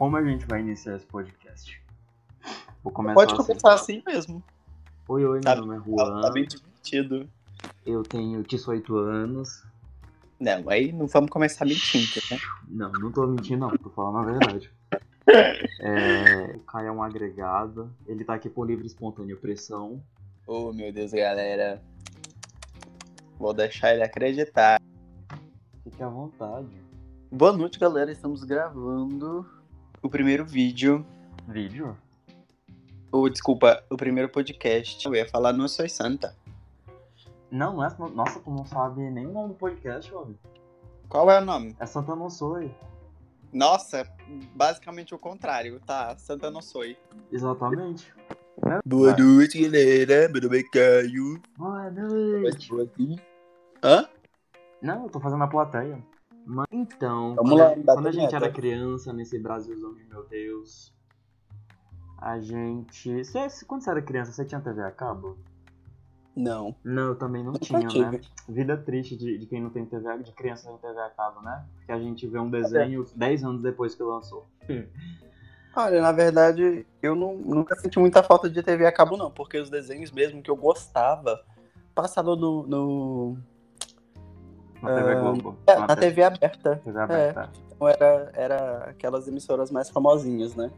como a gente vai iniciar esse podcast? Vou começar Pode começar assim, assim mesmo. Oi, oi, tá, meu nome é Juan. Tá bem divertido. Eu tenho 18 anos. Não, aí não vamos começar mentindo, né? Não, não tô mentindo não, tô falando a verdade. É, o Caio é um agregado, ele tá aqui por livre espontânea pressão. Oh, meu Deus, galera. Vou deixar ele acreditar. Fique à vontade. Boa noite, galera. Estamos gravando o primeiro vídeo. Vídeo? Ou, desculpa, o primeiro podcast. Eu ia falar Não Sou Santa. Não, não é. Nossa, tu não sabe nem o nome do podcast, homem. Qual é o nome? É Santa Não Sou. Nossa, basicamente o contrário, tá? Santa Não Sou. Exatamente. Boa Vai. noite, galera. Meu nome é Caio. Boa noite. Hã? Não, eu tô fazendo a plateia. Mas, então, Vamos quando, lá, quando a gente era criança, nesse Brasilzão de meu Deus, a gente. Você, quando você era criança, você tinha TV a cabo? Não. Não, eu também não tinha, né? Vida triste de, de quem não tem TV, de criança sem TV a cabo, né? Porque a gente vê um desenho 10 anos depois que lançou. Olha, na verdade, eu não, nunca senti muita falta de TV a cabo, não, porque os desenhos mesmo que eu gostava passavam no. no na TV ah, Globo. É, na, na TV, TV aberta. TV aberta. É, então era, era aquelas emissoras mais famosinhas, né?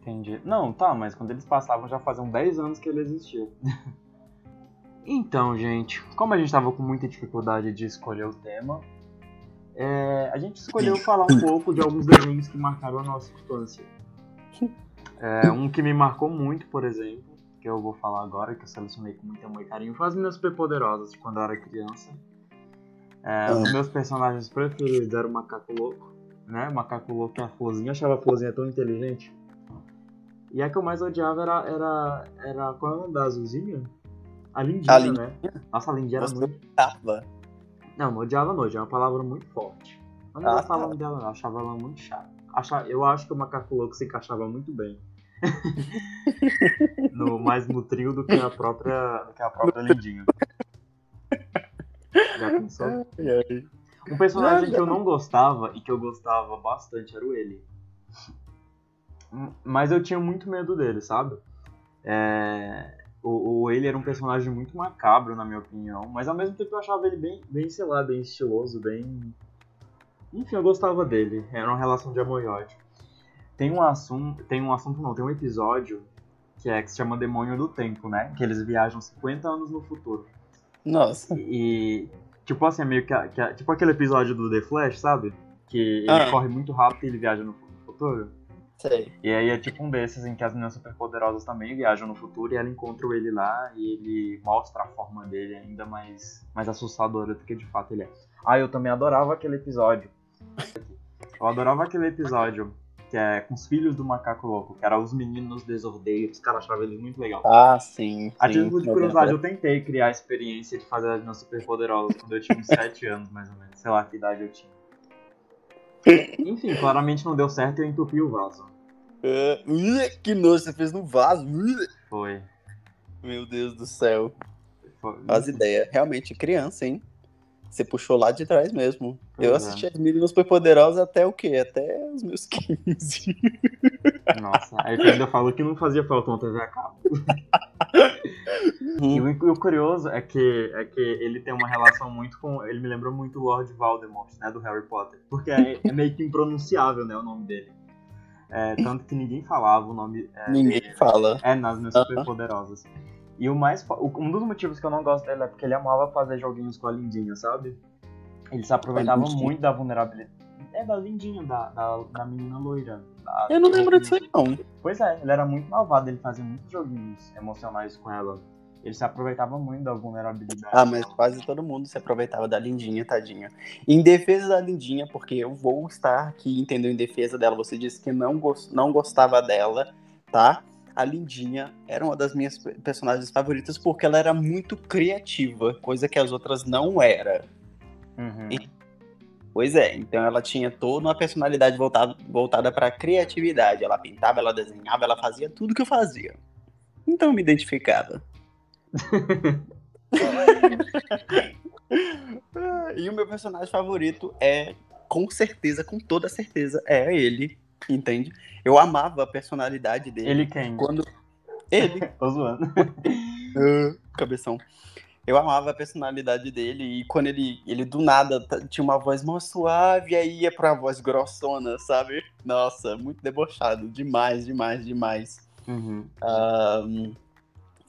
Entendi. Não, tá, mas quando eles passavam já faziam 10 anos que ele existia. então, gente, como a gente tava com muita dificuldade de escolher o tema, é, a gente escolheu falar um pouco de alguns desenhos que marcaram a nossa infância. É, um que me marcou muito, por exemplo, que eu vou falar agora, que eu selecionei com muito amor e carinho, foi as minhas superpoderosas de quando eu era criança. É, os meus personagens preferidos eram o Macaco Louco, né? O Macaco Louco e a Florzinha. Eu achava a Florzinha tão inteligente. E a que eu mais odiava era. era, era qual é o nome da azulzinha? A Lindinha, a Lindinha? né? Nossa, a Lindinha era muito. Odiava. Não, não odiava não, é uma palavra muito forte. Eu não ah, gostava tá. dela, não, achava ela muito chata. Achava, eu acho que o macaco louco se encaixava muito bem. no, mais no trio do que a própria, do que a própria Lindinha. Um personagem que eu não gostava e que eu gostava bastante era o ele. Mas eu tinha muito medo dele, sabe? É... O, o ele era um personagem muito macabro, na minha opinião, mas ao mesmo tempo eu achava ele bem, bem sei lá, bem estiloso, bem. Enfim, eu gostava dele. Era uma relação de amor e ódio. Tem um assunto. Tem um assunto não, tem um episódio que é que se chama Demônio do Tempo, né? Que eles viajam 50 anos no futuro. Nossa. E. Tipo assim, é meio que, que. Tipo aquele episódio do The Flash, sabe? Que ele ah. corre muito rápido e ele viaja no futuro. Sei. E aí é tipo um desses em que as meninas superpoderosas também viajam no futuro e ela encontra ele lá e ele mostra a forma dele ainda mais, mais assustadora do que de fato ele é. Ah, eu também adorava aquele episódio. Eu adorava aquele episódio que é com os filhos do macaco louco, que eram os meninos desordeiros, cara, achava eles muito legal. Ah, sim. A título de curiosidade, eu tentei criar a experiência de fazer as meninas superpoderosas quando eu tinha uns 7 anos, mais ou menos. Sei lá que idade eu tinha. Enfim, claramente não deu certo e eu entupi o vaso. Uh, que nojo, você fez no vaso. Foi. Meu Deus do céu. Faz ideia. Realmente, criança, hein? Você puxou lá de trás mesmo. Pois eu assisti é. as meninas superpoderosas até o quê? Até os meus 15. Nossa, aí você ainda falou que não fazia falta uma TV a cabo. Uhum. E o, o, curioso é que, é que ele tem uma relação muito com. Ele me lembrou muito o Lord Voldemort, né? Do Harry Potter. Porque é, é meio que impronunciável, né? O nome dele. É, tanto que ninguém falava o nome. É, ninguém dele. fala. É, nas minhas super poderosas. E o mais. Um dos motivos que eu não gosto dele é porque ele amava fazer joguinhos com a Lindinha, sabe? Ele se aproveitava muito da vulnerabilidade. É da Lindinha, da, da, da menina loira. Da, eu não lembro disso aí, não. Pois é, ele era muito malvado, ele fazia muitos joguinhos emocionais com ela. Ele se aproveitava muito da vulnerabilidade. Ah, mas quase todo mundo se aproveitava da Lindinha, tadinha. Em defesa da Lindinha, porque eu vou estar aqui, entendeu? Em defesa dela, você disse que não, gost... não gostava dela, tá? A Lindinha era uma das minhas personagens favoritas porque ela era muito criativa, coisa que as outras não era. Uhum. E... Pois é, então ela tinha toda uma personalidade voltada, voltada para criatividade. Ela pintava, ela desenhava, ela fazia tudo que eu fazia. Então eu me identificava. e o meu personagem favorito é, com certeza, com toda certeza, é ele, entende? Eu amava a personalidade dele. Ele quem? Quando... Ele. Tô zoando. Uh, cabeção. Eu amava a personalidade dele e quando ele, ele do nada tinha uma voz mó suave e aí ia pra voz grossona, sabe? Nossa, muito debochado. Demais, demais, demais. Uhum. Ahn,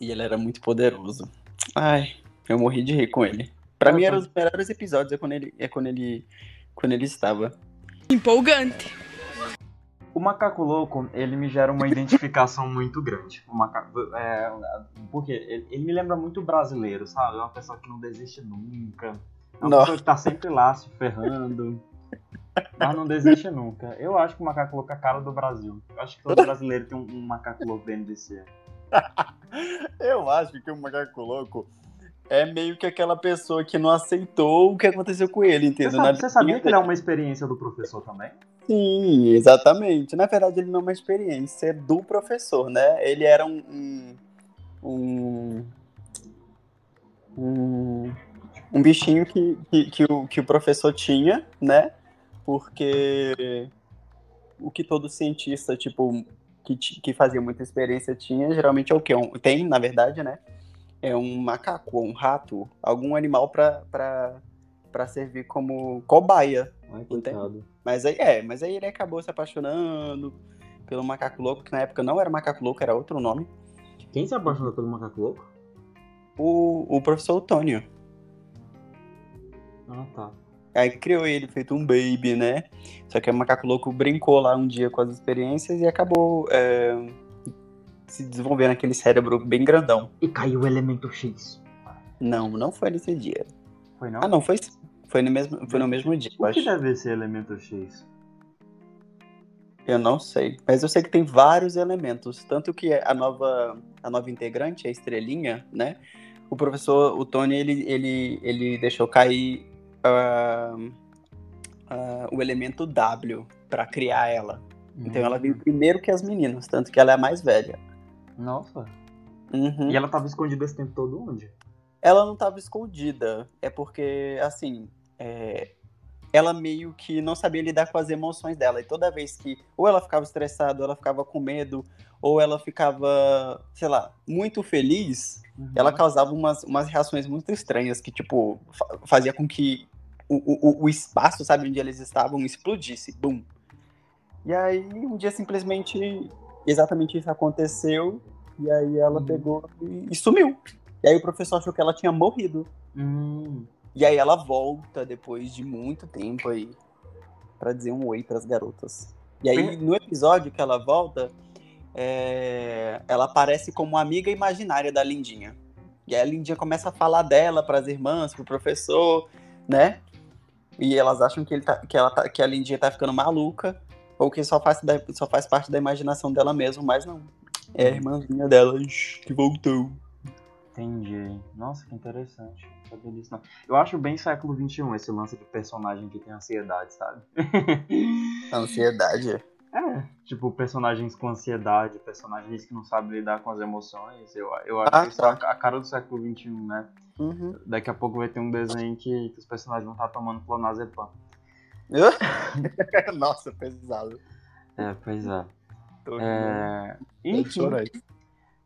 e ele era muito poderoso. Ai, eu morri de rir com ele. Pra Ah, mim, eram os melhores episódios é quando ele, é quando ele, quando ele estava. Empolgante. O macaco louco, ele me gera uma identificação muito grande. O macaco, é, porque ele, ele me lembra muito brasileiro, sabe? É uma pessoa que não desiste nunca. É uma Não. pessoa que tá sempre lá se ferrando. Mas não desiste nunca. Eu acho que o macaco louco é a cara do Brasil. Eu acho que todo brasileiro tem um, um macaco louco dentro de si. Eu acho que o macaco louco é meio que aquela pessoa que não aceitou o que aconteceu com ele, Você, entendeu? sabe- Na você sabia que ele é uma experiência do professor também? Sim, exatamente. Na verdade, ele não é uma experiência do professor, né? Ele era um. um, um, um, bichinho que, que, que o, que o professor tinha, né? Porque o que todo cientista, tipo, que, que fazia muita experiência tinha, geralmente é o quê? Um, tem, na verdade, né? É um macaco, um rato, algum animal para servir como cobaia. Ai, coitado. Mas aí é, mas aí ele acabou se apaixonando pelo macaco louco, que na época não era macaco louco, era outro nome. Quem se apaixonou pelo macaco louco? O, o professor Otônio. Ah, tá. Aí criou ele, feito um baby, né? Só que o macaco louco brincou lá um dia com as experiências e acabou é, se desenvolvendo aquele cérebro bem grandão. E caiu o elemento X. Não, não foi nesse dia. Foi não? Ah, não, foi foi no mesmo, foi no mesmo dia, O que acho. deve ser elemento X? Eu não sei, mas eu sei que tem vários elementos, tanto que a nova a nova integrante, a estrelinha, né? O professor, o Tony, ele ele, ele deixou cair ah, ah, o elemento W para criar ela. Então ela veio primeiro que as meninas, tanto que ela é a mais velha. Nossa. Uhum. E ela tava escondida esse tempo todo onde? Ela não estava escondida, é porque assim, é, ela meio que não sabia lidar com as emoções dela. E toda vez que ou ela ficava estressada, ou ela ficava com medo, ou ela ficava, sei lá, muito feliz, Uhum. ela causava umas, umas reações muito estranhas que, tipo, fa- fazia com que o, o, o espaço, sabe, onde eles estavam, explodisse. Bum. E aí, um dia, simplesmente, exatamente isso aconteceu, e aí ela Uhum. pegou e, e sumiu. E aí o professor achou que ela tinha morrido. Hum. E aí ela volta depois de muito tempo aí pra dizer um oi pras garotas. E aí no episódio que ela volta, é, ela aparece como amiga imaginária da Lindinha. E aí a Lindinha começa a falar dela pras irmãs, pro professor, né? E elas acham que, ele tá- que, ela tá- que a Lindinha tá ficando maluca, ou que só faz, da- só faz parte da imaginação dela mesmo, mas não. É a irmãzinha dela que voltou. Entendi. Nossa, que interessante. Não sabia disso, não. Eu acho bem século XXI esse lance de personagem que tem ansiedade, sabe? Ansiedade. É, tipo, personagens com ansiedade, personagens que não sabem lidar com as emoções. Eu, eu acho Ah, que isso é tá. a cara do século XXI, né? Uhum. Daqui a pouco vai ter um desenho que, que os personagens vão estar tomando clonazepam. Nossa, pesado. É, pois é. É... Enfim.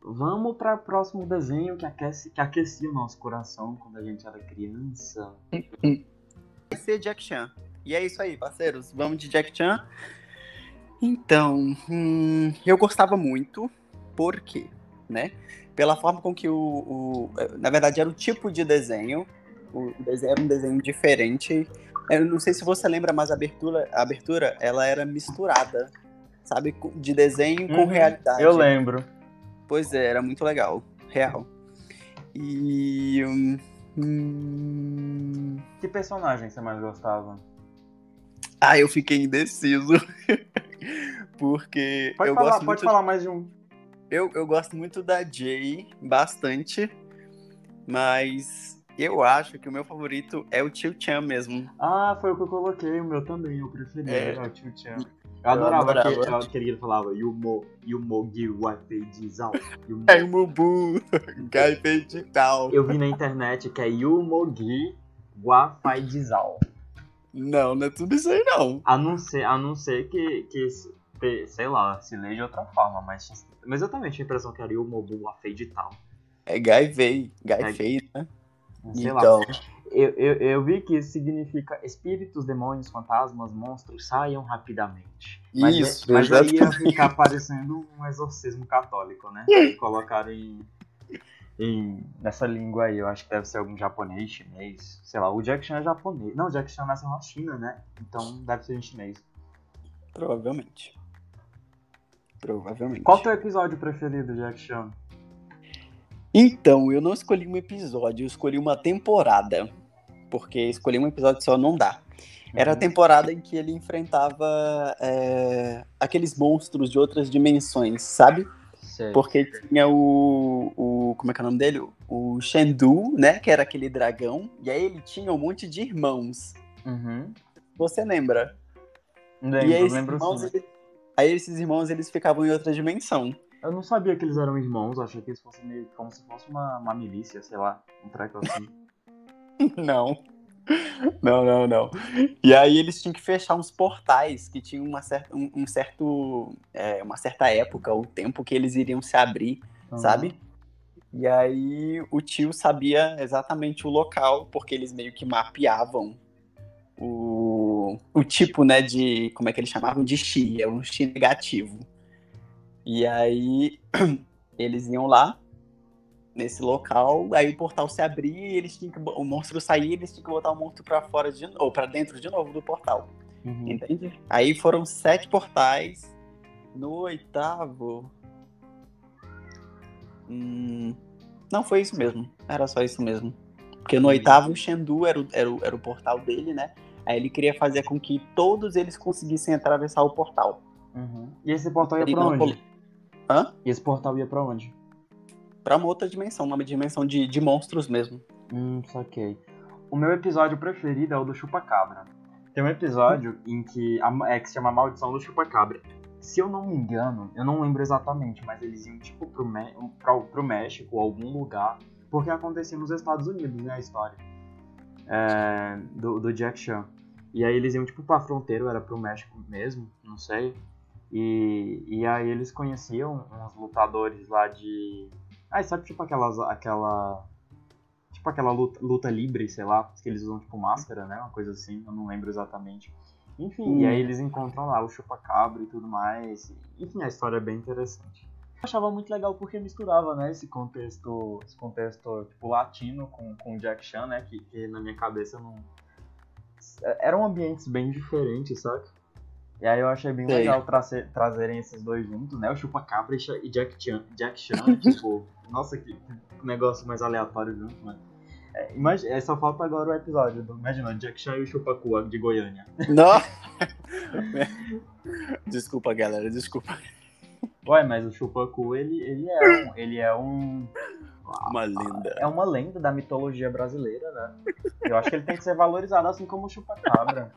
Vamos para o próximo desenho que, aquece, que aquecia o nosso coração quando a gente era criança. Vai ser Jack Chan. E é isso aí, parceiros. Vamos de Jack Chan. Então, hum, eu gostava muito, por quê? Né? Pela forma com que o, o- Na verdade, era o tipo de desenho. O desenho era um desenho diferente. Eu não sei se você lembra, mas a abertura, a abertura ela era misturada, sabe? De desenho com Uhum, realidade. Eu lembro. Pois é, era muito legal. Real. E. hum, Que personagem você mais gostava? Ah, eu fiquei indeciso. Porque Pode, eu falar, gosto pode muito. falar mais de um. Eu, eu gosto muito da Jay, bastante. Mas eu acho que o meu favorito é o Tio Chan mesmo. Ah, foi o que eu coloquei, o meu também, eu preferi. É. É, o Tio Chan. Eu adorava, adorava. Que, eu- que ele falava Yumo, Yumo Giwafei Jizao. Yumo. É Mubu, Gai Digital. Eu vi na internet que é Yumogi Wafai Jizao. Não, não é tudo isso aí não. A não ser, a não ser que, que sei lá, se lê de outra forma, mas, mas eu também tinha a impressão que era o Mobu a Fei de tal. É Guy Vei, Guy É. Fei, né? Sei então, lá. Eu, eu, eu vi que isso significa espíritos, demônios, fantasmas, monstros saiam rapidamente. Mas, Isso, mas aí ia ficar parecendo um exorcismo católico, né? Colocaram em, em- nessa língua aí. Eu acho que deve ser algum japonês, chinês. Sei lá, o Jack Chan é japonês. Não, o Jack Chan nasceu na China, né? Então deve ser em chinês. provavelmente. Provavelmente. Qual o teu episódio preferido, Jack Chan? Então, eu não escolhi um episódio, eu escolhi uma temporada. Porque escolher um episódio só não dá. Era a Uhum. temporada em que ele enfrentava é, aqueles monstros de outras dimensões, sabe? Sei. Porque tinha o, o. Como é que é o nome dele? O Shendu, né? Que era aquele dragão. E aí ele tinha um monte de irmãos. Uhum. Você lembra? Lembro, e aí, esses lembro irmãos, sim. ele- aí esses irmãos eles ficavam em outra dimensão. Eu não sabia que eles eram irmãos, achei que eles fossem meio como se fosse uma, uma milícia, sei lá, um treco assim. Não. Não, não, não. E aí eles tinham que fechar uns portais que tinham uma certa, um, um certo, é, uma certa época, o tempo que eles iriam se abrir, Então, sabe? E aí o tio sabia exatamente o local, porque eles meio que mapeavam o, o tipo, né, de, como é que eles chamavam? De chi, é um chi negativo. E aí eles iam lá, nesse local, aí o portal se abria e eles tinham que, o monstro saía e eles tinham que botar o monstro pra fora de ou para dentro de novo do portal. Uhum. Entende? Aí foram sete portais. No oitavo. Hum, não foi isso mesmo. Era só isso mesmo. Porque no oitavo o Shendu era o, era, o, era o portal dele, né? Aí ele queria fazer com que todos eles conseguissem atravessar o portal. Uhum. E esse portal ia Ele pra onde? colo- Hã? E esse portal ia pra onde? Pra uma outra dimensão, uma dimensão de, de monstros mesmo. Hum, saquei. O meu episódio preferido é o do Chupacabra. Tem um episódio em que a, é, que se chama Maldição do Chupacabra. Se eu não me engano, eu não lembro exatamente, mas eles iam tipo pro, Me pro, pro México algum lugar, porque acontecia nos Estados Unidos, né, a história é, do, do Jack Chan. E aí eles iam tipo pra fronteira, era pro México mesmo, não sei. E, e aí eles conheciam uns lutadores lá de. Ah, sabe tipo aquelas. aquela. Tipo aquela luta, luta livre, sei lá, que eles usam tipo máscara, né? Uma coisa assim, eu não lembro exatamente. Enfim, Hum. e aí eles encontram lá o chupacabra e tudo mais. Enfim, a história é bem interessante. Eu achava muito legal porque misturava, né, esse contexto, esse contexto tipo latino com, com o Jack Chan, né, que, que na minha cabeça não eram ambientes bem diferentes, sabe? E aí eu achei bem Sei. legal trazer, trazerem esses dois juntos, né? O Chupacabra e Jack Chan, Jack Chan tipo, nossa, que, que negócio mais aleatório junto, né? É, imagina, é, só falta agora o episódio do, imagina, Jack Chan e o Chupacu de Goiânia. Não! desculpa, galera, desculpa. Ué, mas o Chupacu, ele, ele é um, ele é um, Uma lenda. é uma lenda da mitologia brasileira, né? Eu acho que ele tem que ser valorizado assim como o Chupacabra.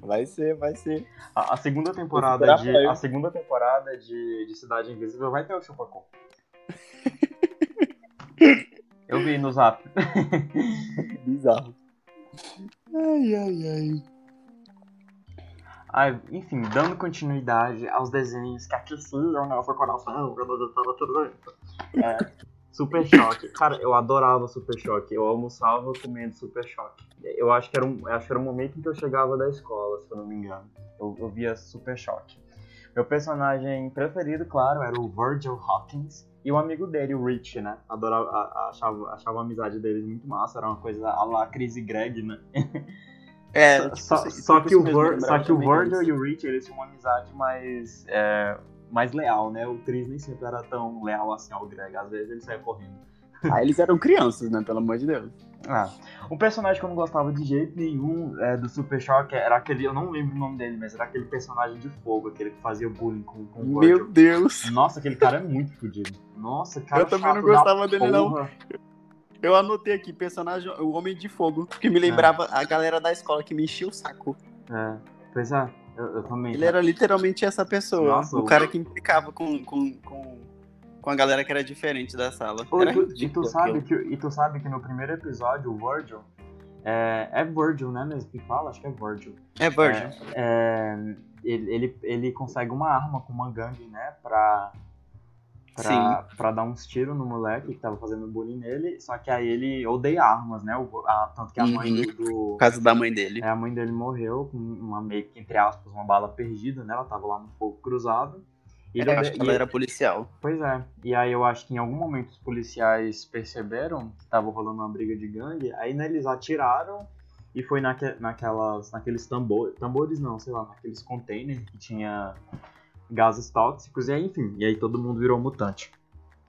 Vai ser, vai ser. A, a segunda temporada de a segunda temporada de, de Cidade Invisível vai ter o Chupacu. Eu vi no Zap. Bizarro. Ai, ai, ai. Ai, enfim, dando continuidade aos desenhos que aqueciam nosso coração tava tudo isso. É, Super Choque. Cara, eu adorava Super Choque. Eu almoçava comendo Super Choque. Eu acho que era um, acho que era um momento em que eu chegava da escola, se eu não me engano. Eu, eu via Super Choque. Meu personagem preferido, claro, era o Virgil Hawkins. E o amigo dele, o Rich, né? Adorava, a- a- achava, achava a amizade deles muito massa. Era uma coisa a lá Chris e Greg, né? É, Só- tipo, só, que o, só que o Virgil e o Rich, eles tinham uma amizade mais, é, mais leal, né? O Chris nem sempre era tão leal assim ao Greg. Às vezes ele saia correndo. Ah, eles eram crianças, né? Pelo amor de Deus. Ah, um personagem que eu não gostava de jeito nenhum é, do Super Shock era aquele, eu não lembro o nome dele, mas era aquele personagem de fogo, aquele que fazia bullying com, com o Meu Virgil. Deus. Nossa, aquele cara é muito fodido. Nossa, cara Eu também não gostava dele, não. porra. Eu anotei aqui, personagem, o Homem de Fogo, que me lembrava a galera da escola que me enchia o saco. É, pois é, eu, eu também. Ele era literalmente essa pessoa. Nossa, o o- cara que implicava com, com, com, com a galera que era diferente da sala. Ô, e, tu, e, tu sabe que, e tu sabe que no primeiro episódio, o Virgil, É, é Virgil, né, mesmo que fala? Acho que é Virgil. É Virgil. É, é, ele, ele, ele consegue uma arma com uma gangue, né, pra, pra, pra dar uns tiros no moleque que tava fazendo bullying nele, só que aí ele odeia armas, né, o, a, tanto que a mãe Uhum. do... do Por causa da mãe dele. é, a mãe dele morreu com uma meio que, entre aspas, uma bala perdida, né, ela tava lá no fogo cruzado. Ele eu ode- acho que ela era policial. Pois é. E aí eu acho que em algum momento os policiais perceberam que tava rolando uma briga de gangue, aí né, eles atiraram e foi naque, naquelas, naqueles tambores, tambores não, sei lá, naqueles containers que tinha gases tóxicos, e aí, enfim, e aí todo mundo virou mutante.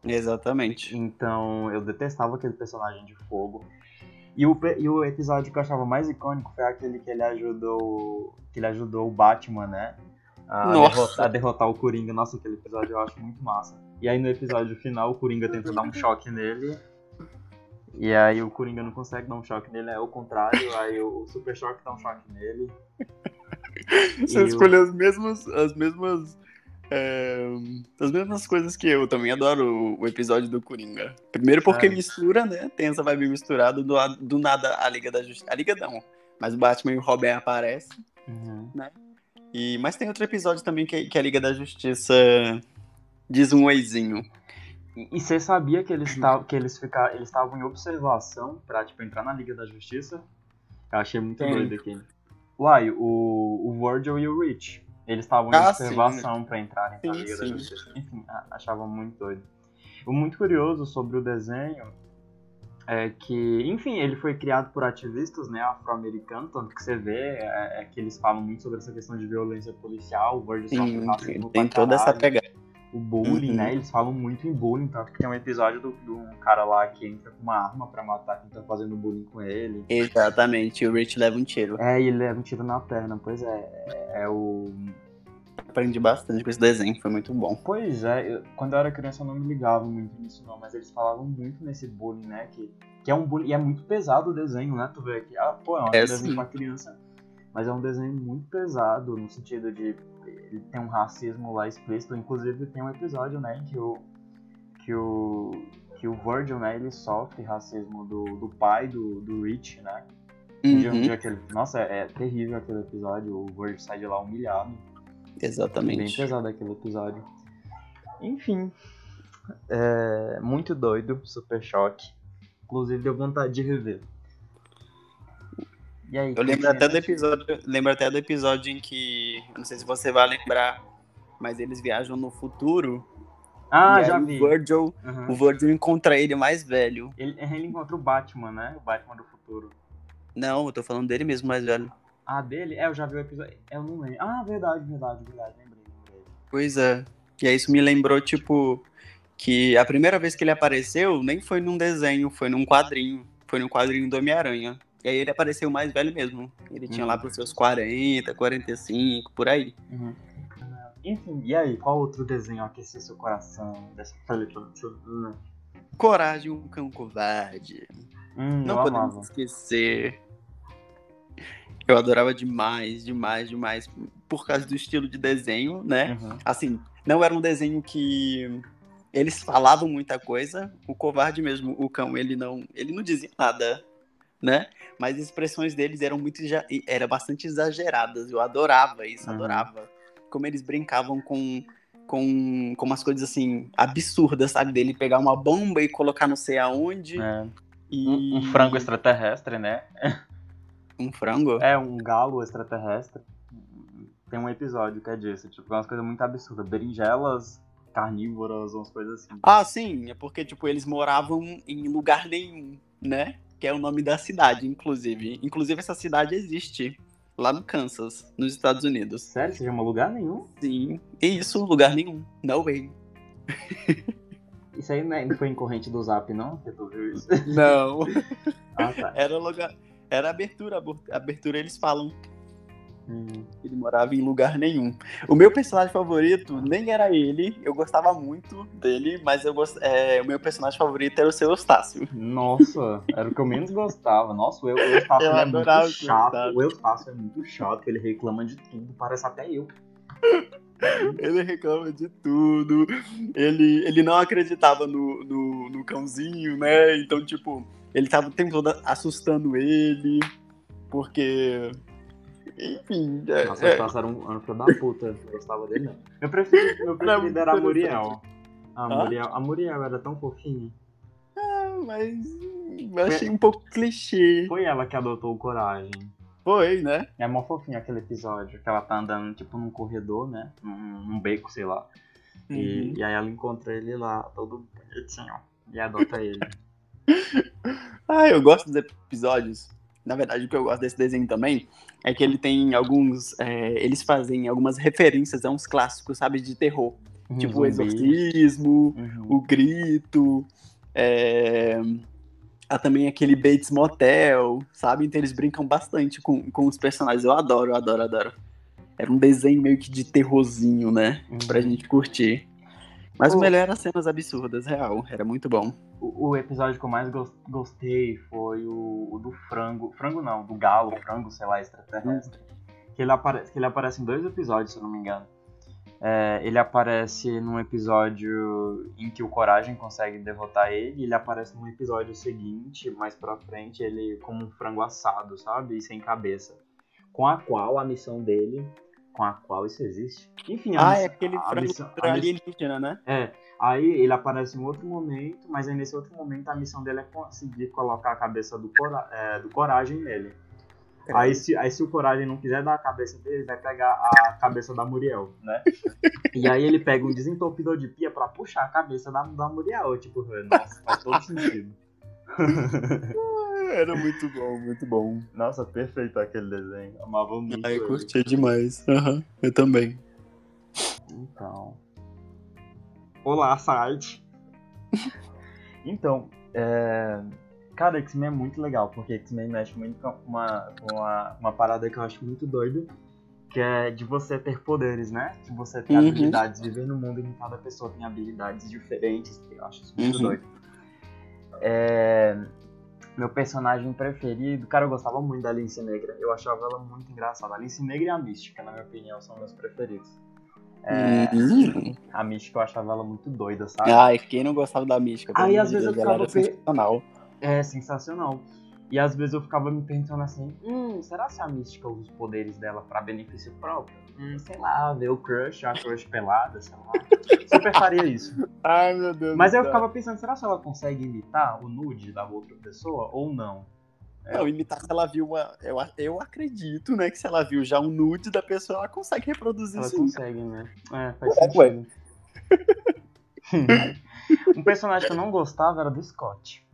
Exatamente. Então eu detestava aquele personagem de fogo. E o, e o episódio que eu achava mais icônico foi aquele que ele ajudou. Que ele ajudou o Batman, né? A, derrotar, a derrotar o Coringa. Nossa, aquele episódio eu acho muito massa. E aí no episódio final o Coringa tenta dar um choque nele. E aí o Coringa não consegue dar um choque nele, é o contrário, aí o, Super Choque dá um choque nele. Você E o- escolheu as mesmas. As mesmas. é, as mesmas coisas que eu também adoro o, episódio do Coringa. Primeiro porque É. mistura, né? Tem essa vibe misturada, do, do nada a Liga da Justiça. A Liga não. Mas o Batman e o Robin aparecem. Uhum. E, mas tem outro episódio também que, que a Liga da Justiça diz um oizinho. E você sabia que eles estavam que eles fica, eles estavam em observação pra tipo entrar na Liga da Justiça? Eu achei muito Sim. doido aquele. Uai, o, o Virgil e o Rich, eles estavam em Ah, observação pra entrarem na Sim, Liga da sim. Justiça. Enfim, achava muito doido. O muito curioso sobre o desenho é que, enfim, ele foi criado por ativistas, né, afro-americanos, tanto que você vê é, é que eles falam muito sobre essa questão de violência policial, o sofre Sim, tem pra toda essa caralho pegada. o bullying, Uhum. né? Eles falam muito em bullying, tanto que tem um episódio do, do um cara lá que entra com uma arma pra matar quem tá fazendo bullying com ele. Exatamente, o Rich leva um tiro. É, e ele leva um tiro na perna, pois é. É, é o. Aprendi bastante com esse desenho, foi muito bom. Pois é, eu- quando eu era criança eu não me ligava muito nisso não, mas eles falavam muito nesse bullying, né? Que, que é um bullying, e é muito pesado o desenho, né? Tu vê aqui, ah, pô, é um É, desenho sim. pra criança, mas é um desenho muito pesado, no sentido de ele tem um racismo lá explícito, inclusive tem um episódio, né, que o que o que o Virgil, né, ele sofre racismo do, do pai do, do Rich, né? Um dia, um Uhum, dia aquele, nossa, é, é terrível aquele episódio, o Virgil sai de lá humilhado. Bem Exatamente. pesado aquele episódio. Enfim. É, muito doido, super choque. Inclusive deu vontade de rever. E aí, Eu lembro continua. até do episódio, lembro até do episódio em que, não sei se você vai lembrar, mas eles viajam no futuro. Ah, já o vi. Virgil, Uhum. o Virgil encontra ele mais velho. Ele, ele encontra o Batman, né? O Batman do futuro. Não, eu tô falando dele mesmo mais velho. Ah, dele? É, eu já vi o episódio. Eu não lembro. Ah, verdade, verdade, verdade. Lembrei, lembrei. Pois é. E aí isso me lembrou, tipo, que a primeira vez que ele apareceu nem foi num desenho, foi num quadrinho. Foi num quadrinho do Homem-Aranha. E aí ele apareceu mais velho mesmo. Ele tinha Uhum. lá pros seus 40, 45, por aí. Uhum. Enfim, e aí, qual outro desenho aqueceu seu coração dessa Coragem, um cão covarde. hum, Não podemos amava. esquecer. Eu adorava demais, demais, demais. Por causa do estilo de desenho, né? Uhum. Assim, não era um desenho que eles falavam muita coisa. O covarde mesmo, o cão, ele não, ele não dizia nada, né? Mas as expressões deles eram muito, era bastante exageradas. Eu adorava isso, Uhum. adorava como eles brincavam com com, com umas coisas assim absurdas, sabe? Dele pegar uma bomba e colocar não sei aonde. É. E... Um, um frango extraterrestre, né? Um frango? É, um galo extraterrestre. Tem um episódio que é disso, tipo, é umas coisas muito absurdas. Berinjelas carnívoras, umas coisas assim. Ah, sim, é porque, tipo, eles moravam em lugar nenhum, né? Que é o nome da cidade, inclusive. Inclusive, essa cidade existe lá no Kansas, nos Estados Unidos. Sério, você chama lugar nenhum? Sim, e isso, lugar nenhum. No way. Isso aí não é- não foi em corrente do zap, não? Que tu viu isso? Não. Ah, tá. Era lugar. Era abertura, abor- abertura eles falam Hum. ele morava em lugar nenhum. O meu personagem favorito nem era ele, eu gostava muito dele, mas eu gost... é, o meu personagem favorito era o seu Eustácio. Nossa, era o que eu menos gostava. Nossa, o Eu- Eustácio Eu ele é muito o chato. Eustácio. O Eustácio é muito chato, ele reclama de tudo, parece até eu. Ele reclama de tudo. Ele, ele não acreditava no, no, no cãozinho, né? Então, tipo, Ele tava o tempo todo assustando ele, porque. Enfim. É, Nossa, é, passaram um ano da puta. Eu gostava dele, não. Meu preferido, meu preferido era a Muriel. A? Muriel, a Muriel era tão fofinha. mas. Eu achei um pouco clichê. Foi ela que adotou o Coragem. Foi, né? É mó fofinho aquele episódio, que ela tá andando, tipo, num corredor, né? Num, num beco, sei lá. E, Uhum. e aí ela encontra ele lá, todo bonitinho. E adota ele. Ah, eu gosto dos episódios. Na verdade, o que eu gosto desse desenho também é que ele tem alguns. é, eles fazem algumas referências a uns clássicos, sabe, de terror. tipo o. Exorcismo, Uhum. o Grito. É... Há também aquele Bates Motel, sabe? Então eles brincam bastante com, com os personagens. Eu adoro, eu adoro, adoro. Era um desenho meio que de terrorzinho, né? Uhum. Pra gente curtir. Mas o melhor era as cenas absurdas, real. Era muito bom. O, o episódio que eu mais gos- gostei foi o, o do frango. Frango não, do galo, frango, sei lá, extraterrestre. Que ele, aparece, que ele aparece em dois episódios, se eu não me engano. É, ele aparece num episódio em que o Coragem consegue derrotar ele, e ele aparece num episódio seguinte, mais pra frente, ele como um frango assado, sabe? E sem cabeça. Com a qual a missão dele. Com a qual isso existe? Enfim, a Ah, é aquele a frango missão- a miss- alienígena, né? é, aí ele aparece em outro momento, mas aí nesse outro momento a missão dele é conseguir colocar a cabeça do, cora é, do Coragem nele. Aí se, aí se o Coragem não quiser dar a cabeça dele, ele vai pegar a cabeça da Muriel, né? E aí ele pega um desentupidor de pia pra puxar a cabeça da, da Muriel. Tipo, nossa, faz todo sentido. Era muito bom, muito bom. Nossa, perfeito aquele desenho. Amava muito. Ah, eu curti demais. Aham, eu também. Então. Olá, site. então, é... cara, X-Men é muito legal, porque X-Men mexe muito com uma, uma, uma parada que eu acho muito doida, que é de você ter poderes, né? De você ter Uhum. habilidades, viver num mundo em que cada pessoa tem habilidades diferentes, eu acho isso muito Uhum. doido. É... Meu personagem preferido, cara, eu gostava muito da Lince Negra, eu achava ela muito engraçada. A Lince Negra e a Mística, na minha opinião, são meus preferidos. É, Hum. a Mística eu achava ela muito doida, sabe? Ai, quem não gostava da mística? Aí, às vezes, eu ficava per- sensacional. É sensacional. E às vezes eu ficava me perguntando assim, hum, será se a Mística usa os poderes dela pra benefício próprio? Hum, sei lá, ver o crush, a crush pelada, sei lá. Super faria isso. Ai, meu Deus Mas eu céu. ficava pensando, será que ela consegue imitar o nude da outra pessoa ou não? Não, imitar se ela viu uma. Eu, eu acredito, né, que se ela viu já um nude da pessoa, ela consegue reproduzir Ela sim. consegue, né? É, faz É, ué. sentido. um personagem que eu não gostava era do Scott.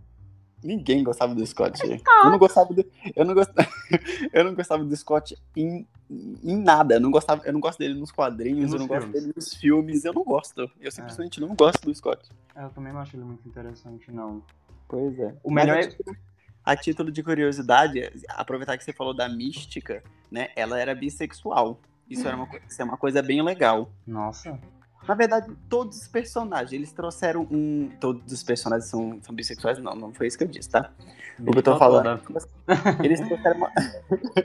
Ninguém gostava do Scott. Eu não gostava do. Eu não gostava, eu não gostava do Scott em, em nada. Eu não, gostava, eu não gosto dele nos quadrinhos, E eu nos não gosto filmes? dele nos filmes. Eu não gosto. Eu simplesmente não gosto do Scott. Eu também não acho ele muito interessante, não. Pois é. O melhor é- a título- de curiosidade, aproveitar que você falou da mística, né? Ela era bissexual. Isso, era uma, isso é uma coisa bem legal. Nossa. Na verdade, todos os personagens, eles trouxeram um. Todos os personagens são, são bissexuais? Não, não foi isso que eu disse, tá? O que eu tô falando. Eles trouxeram uma.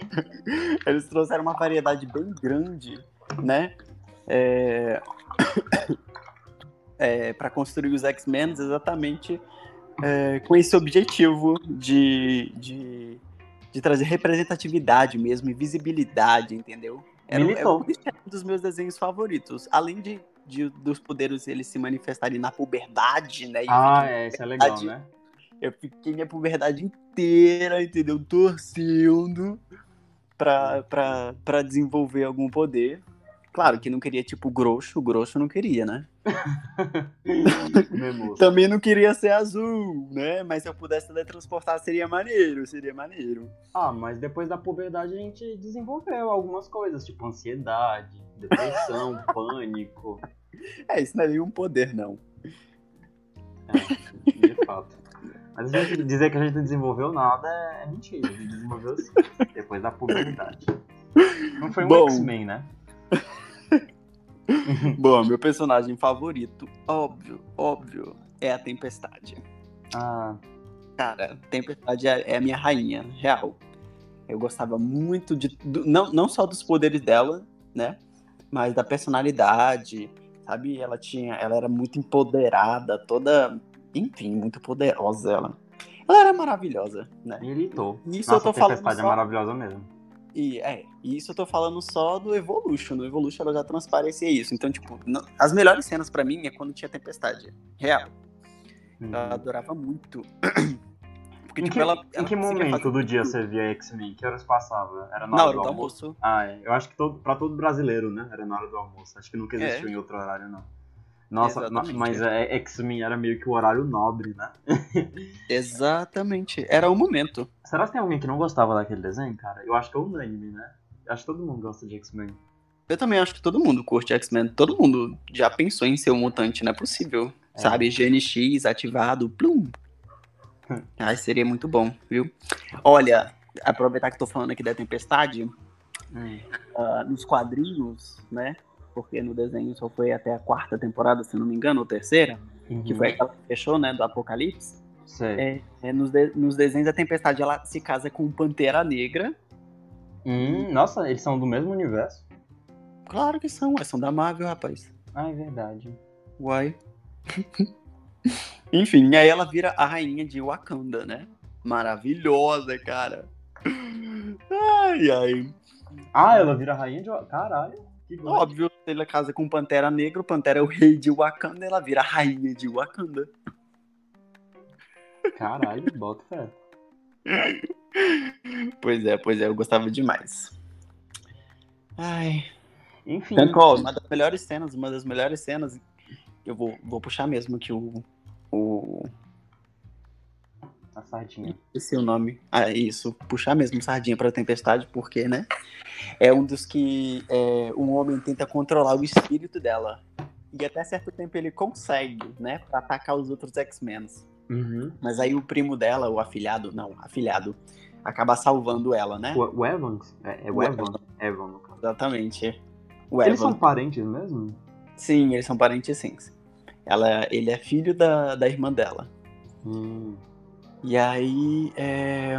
eles trouxeram uma variedade bem grande, né? É... é, para construir os X-Men exatamente é, com esse objetivo de, de, de trazer representatividade mesmo e visibilidade, entendeu? Era, um- Militou. é um dos meus desenhos favoritos. Além de, de- dos poderes eles se manifestarem na puberdade, né? Ah, é, isso é legal, né? eu fiquei minha puberdade inteira, entendeu? Torcendo pra, pra, pra desenvolver algum poder. Claro que não queria, tipo, grosso, grosso não queria, né? Também não queria ser azul, né? Mas se eu pudesse teletransportar, seria maneiro, seria maneiro. Ah, mas depois da puberdade a gente desenvolveu algumas coisas, tipo ansiedade, depressão, pânico. É, isso não é nenhum poder, não. É, de fato. Mas a gente dizer que a gente não desenvolveu nada é, é mentira. A gente desenvolveu sim, depois da puberdade. Não foi um Bom. X-Men, né? Bom, meu personagem favorito, óbvio, óbvio, é a Tempestade. Ah, Cara, Tempestade é, é a minha rainha, real. Eu gostava muito de. do- não, não só dos poderes dela, né? Mas da personalidade, sabe? Ela tinha. Ela era muito empoderada, toda. Enfim, muito poderosa ela. Ela era maravilhosa, né? Militou. Isso Nossa, eu tô falando é só... maravilhosa mesmo. E é, isso eu tô falando só do Evolution. No Evolution ela já transparecia isso. Então, tipo, não- as melhores cenas pra mim é quando tinha tempestade. Real. Hum. Eu adorava muito. Porque, Em tipo, que, ela. em ela que momento fazer do dia você via X-Men? Que horas passava? Era na Na hora, hora do almoço. Ah, é. Eu acho que todo, pra todo brasileiro, né? Era na hora do almoço. Acho que nunca existiu É. em outro horário, não. Nossa, Exatamente. mas é, X-Men era meio que o horário nobre, né? Exatamente. Era o momento. Será que tem alguém que não gostava daquele desenho, cara? Eu acho que é unânime, né? Acho que todo mundo gosta de X-Men. Eu também acho que todo mundo curte X-Men. Todo mundo já pensou em ser um mutante, não é possível. É. Sabe? GNX ativado, plum. Ai, seria muito bom, viu? Olha, aproveitar que tô falando aqui da tempestade, ah, nos quadrinhos, né? Porque no desenho só foi até a quarta temporada, se não me engano, ou terceira, que Uhum. foi aquela que fechou, né? Do Apocalipse. É, é, nos, de- nos desenhos, a tempestade ela se casa com Pantera Negra. Hum, nossa, eles são do mesmo universo? Claro que são, são da Marvel, rapaz. Ah, é verdade. Uai. Enfim, aí ela vira a rainha de Wakanda, né? Maravilhosa, cara. Ai, ai. Ah, ela vira rainha de. Caralho, que bom. Óbvio, ela casa com Pantera Negra, o Pantera é o rei de Wakanda, ela vira a rainha de Wakanda. Caralho, bota fé. Pois é, pois é, eu gostava demais. Ai. Enfim. Ó, uma das melhores cenas, uma das melhores cenas, eu vou, vou puxar mesmo que o. O. A sardinha. Esse é o nome. Ah, isso. Puxar mesmo sardinha pra tempestade, porque, né? É um dos que é, um homem tenta controlar o espírito dela. E até certo tempo ele consegue, né? Pra atacar os outros X-Men. Uhum. Mas aí o primo dela, o afilhado, não, afilhado, acaba salvando ela, né? O, o Evans? É, é o O Evan. Evan, caso. Exatamente. O Eles Evan. são parentes mesmo? Sim, eles são parentes sim. Ela, ele é filho da, da irmã dela. Hum. E aí, é,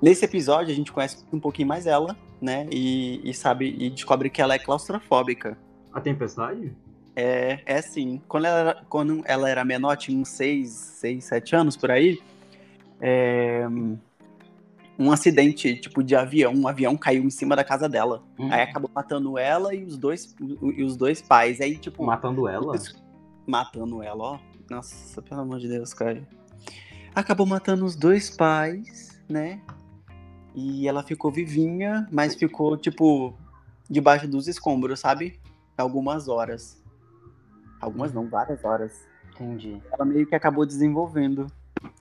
nesse episódio a gente conhece um pouquinho mais ela, né? E, e sabe e descobre que ela é claustrofóbica. A tempestade? É, é sim. Quando ela, era, quando ela era menor, tinha uns 6, 6, 7 anos por aí. é, um acidente tipo de avião, um avião caiu em cima da casa dela. Hum. Aí acabou matando ela e os dois, e os dois pais. Aí, tipo, Matando ela? Matando ela, ó. Nossa, pelo amor de Deus, cara. Acabou matando os dois pais, né? E ela ficou vivinha, mas ficou, tipo, debaixo dos escombros, sabe? Algumas horas. Algumas não, várias horas. Entendi, Ela meio que acabou desenvolvendo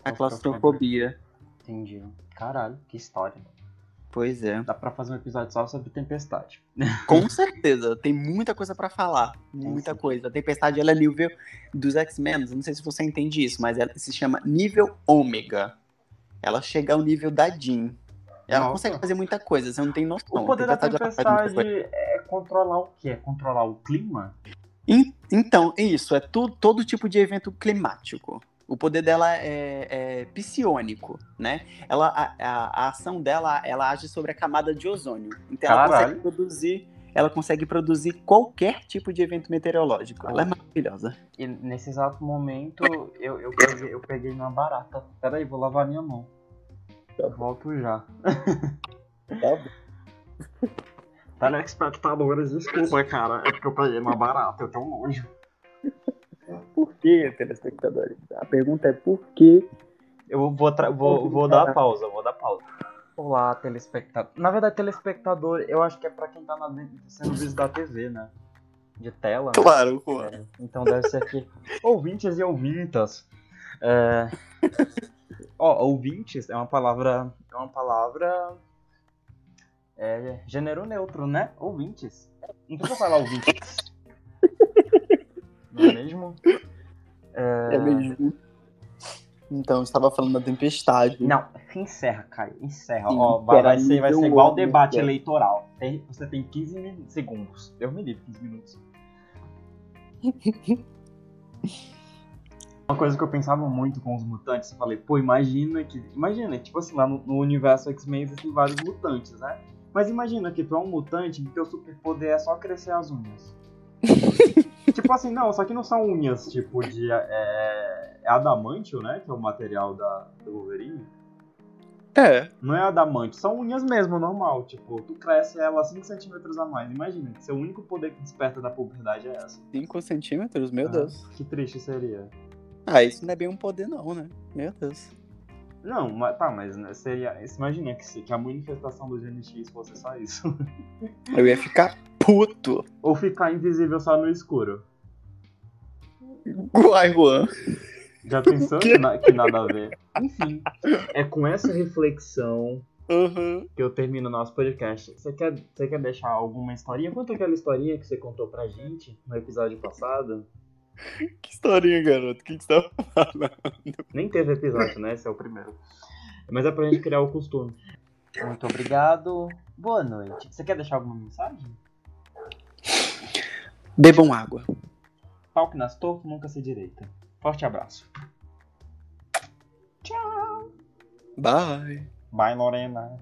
a claustrofobia. entendi. Caralho, que história. Pois é. Dá pra fazer um episódio só sobre tempestade. Com certeza, tem muita coisa pra falar. Muita sim. coisa. A Tempestade, ela é nível dos X-Men. Não sei se você entende isso, mas ela se chama nível ômega. Ela chega ao nível da Jean. Ela Nossa. consegue fazer muita coisa, você não tem noção. O poder da tempestade é controlar o quê? É controlar o clima? En- Então, isso, é tu- todo tipo de evento climático. O poder dela é, é psionico, né? Ela, a, a- a ação dela, ela age sobre a camada de ozônio. Então ela Caralho. consegue produzir, ela consegue produzir qualquer tipo de evento meteorológico. Ela é maravilhosa. E nesse exato momento eu, eu, peguei, eu peguei uma barata. Pera aí, vou lavar minha mão. Eu volto já. Telespectadores, desculpa, cara. É porque eu peguei uma barata, eu tenho nojo. Por que, telespectadores? A pergunta é por que. Eu vou, vou, vou dar pausa, vou dar pausa. Olá, telespectador. Na verdade, telespectador, eu acho que é pra quem tá na, sendo visto da TV, né? De tela. né? Claro. É, então deve ser que. ouvintes e ouvintas. É... Ó, ouvintes é uma palavra. É uma palavra. É, gênero neutro, né? Ouvintes. Não precisa falar ouvintes. Não é mesmo? É mesmo. Então, estava falando da tempestade. Não, encerra, Caio. Encerra. Sim, Ó, vai, vai ser, vai ser igual ômega. debate eleitoral. Tem- você tem 15 min- segundos. Eu me livre 15 minutos. Uma coisa que eu pensava muito com os mutantes, eu falei, pô, imagina que. Imagina, tipo assim, lá no, no universo X-Men existem vários mutantes, né? Mas imagina que tu é um mutante e teu superpoder é só crescer as unhas. tipo assim, não, só que não são unhas, tipo, de. É, é adamantio, né? Que é o material da, do Wolverine. É. Não é adamante, são unhas mesmo, normal. Tipo, tu cresce ela 5 centímetros a mais. Imagina, que seu único poder que desperta da puberdade é essa. 5 centímetros? Meu Ah, Deus. Que triste seria. Ah, isso não é bem um poder, não, né? Meu Deus. Não, mas, tá, mas né, seria. Imagina que, que a manifestação do GNX fosse só isso. Eu ia ficar puto. Ou ficar invisível só no escuro. Uai, Juan. Já pensou que, na- que nada a ver? Enfim, é com essa reflexão Uhum. que eu termino o nosso podcast. Você quer, você quer deixar alguma historinha? Conta aquela historinha que você contou pra gente no episódio passado. Que historinha, garoto. O que que você tá falando? Nem teve episódio, né? Esse é o primeiro. Mas é pra gente criar o costume. Muito obrigado. Boa noite. Você quer deixar alguma mensagem? Bebam água. Pau que nas torto nunca se direita. Forte abraço. Bye. Bye, Lorena.